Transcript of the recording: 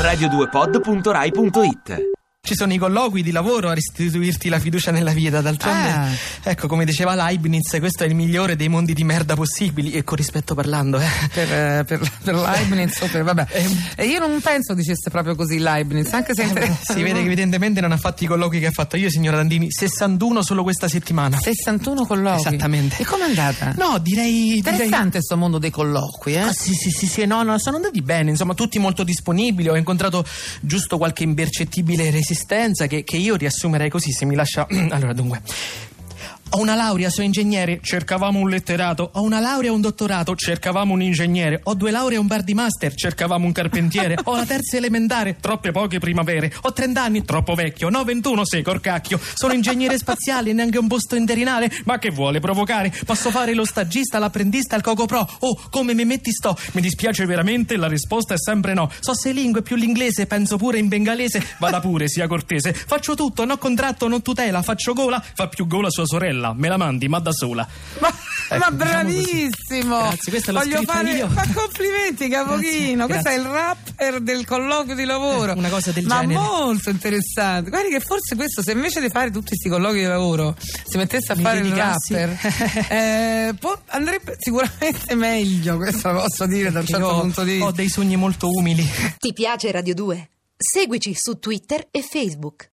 radio2pod.rai.it Ci sono i colloqui di lavoro a restituirti la fiducia nella vita, d'altronde. Ah. Ecco, come diceva Leibniz, questo è il migliore dei mondi di merda possibili, e con rispetto parlando, eh. Per, eh, per, per Leibniz o per vabbè. E io non penso dicesse proprio così Leibniz, anche se Eh, si vede che evidentemente non ha fatto i colloqui che ha fatto io, signora Dandini. 61 solo questa settimana. 61 colloqui. Esattamente. E com'è andata? No, direi. direi... Interessante questo mondo dei colloqui, eh? Ah, sì, sì, sì, sì, no, no, sono andati bene, insomma, tutti molto disponibili. Ho incontrato giusto qualche impercettibile resistenza che, che io riassumerei così, se mi lascia. allora, dunque. Ho una laurea, sono ingegnere, cercavamo un letterato. Ho una laurea un dottorato, cercavamo un ingegnere. Ho due lauree un bar di master, cercavamo un carpentiere. Ho la terza elementare, troppe poche primavere. Ho 30 anni, troppo vecchio. No, 21, sei corcacchio. Sono ingegnere spaziale, neanche un posto interinale. Ma che vuole provocare? Posso fare lo stagista, l'apprendista, il coco pro. Oh, come mi metti sto? Mi dispiace veramente, la risposta è sempre no. So sei lingue, più l'inglese, penso pure in bengalese. Vada pure, sia cortese. Faccio tutto, no contratto, no tutela. Faccio gola, fa più gola sua sorella. Me la mandi, ma da sola. Ma, Ecco, ma diciamo bravissimo! Grazie, questa Voglio fare. io. Ma complimenti, Capochino! Questo è il rapper del colloquio di lavoro. Eh, una cosa del ma genere. molto interessante. Guardi che forse questo, se invece di fare tutti questi colloqui di lavoro, si mettesse a Mi fare il dedicassi. rapper, eh, può- andrebbe sicuramente meglio. Questo lo posso dire da un certo Io punto di vista. ho dei sogni molto umili. Ti piace Radio 2? Seguici su Twitter e Facebook.